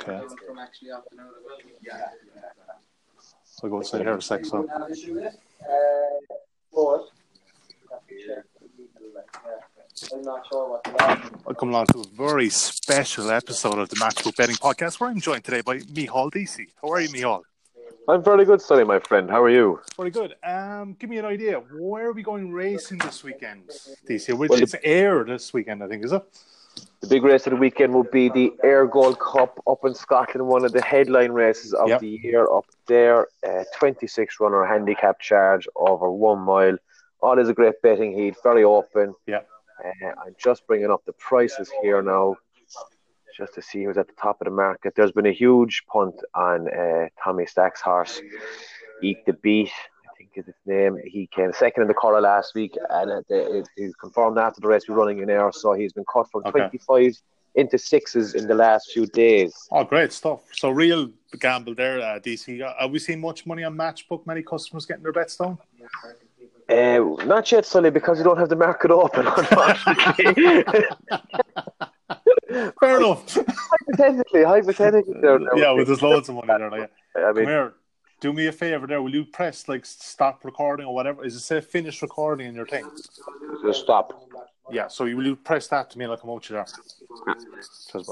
Okay. I'll go inside here in a sec. So. I'll come along to a very special episode of the Matchbook Betting Podcast where I'm joined today by Mihal DC. How are you, Mihal? I'm very good, Sonny, my friend. How are you? Very good. Um, give me an idea. Where are we going racing this weekend, DC? Which Well, it's Ayr this weekend, I think, is it? The big race of the weekend will be the Ayr Gold Cup up in Scotland, one of the headline races of Yep. the year up there. Uh, 26 runner handicap charge over one mile. All is a great betting heat, very open. Yeah. Uh, I'm just bringing up the prices here now, just to see who's at the top of the market. There's been a huge punt on uh, Tommy Stack's horse, Eat the Beat. I think is his name. He came second in the colour last week, and uh, the, it, he confirmed after the race we're running in Ayr. So he's been cut from Okay. 25 into sixes in the last few days. Oh, great stuff. So, real gamble there, uh, DC. Are we seeing much money on Matchbook? Many customers getting their bets down? Uh, not yet, Sully, because you don't have the market open. Unfortunately, Fair enough. hypothetically, hypothetically, there, there yeah, well, there's loads of money there. Like, I mean. Do me a favor there. Will you press like stop recording or whatever? Is it say finish recording in your thing? just stop. Yeah. So you will you press that to me and I'll come out to you there. Bud.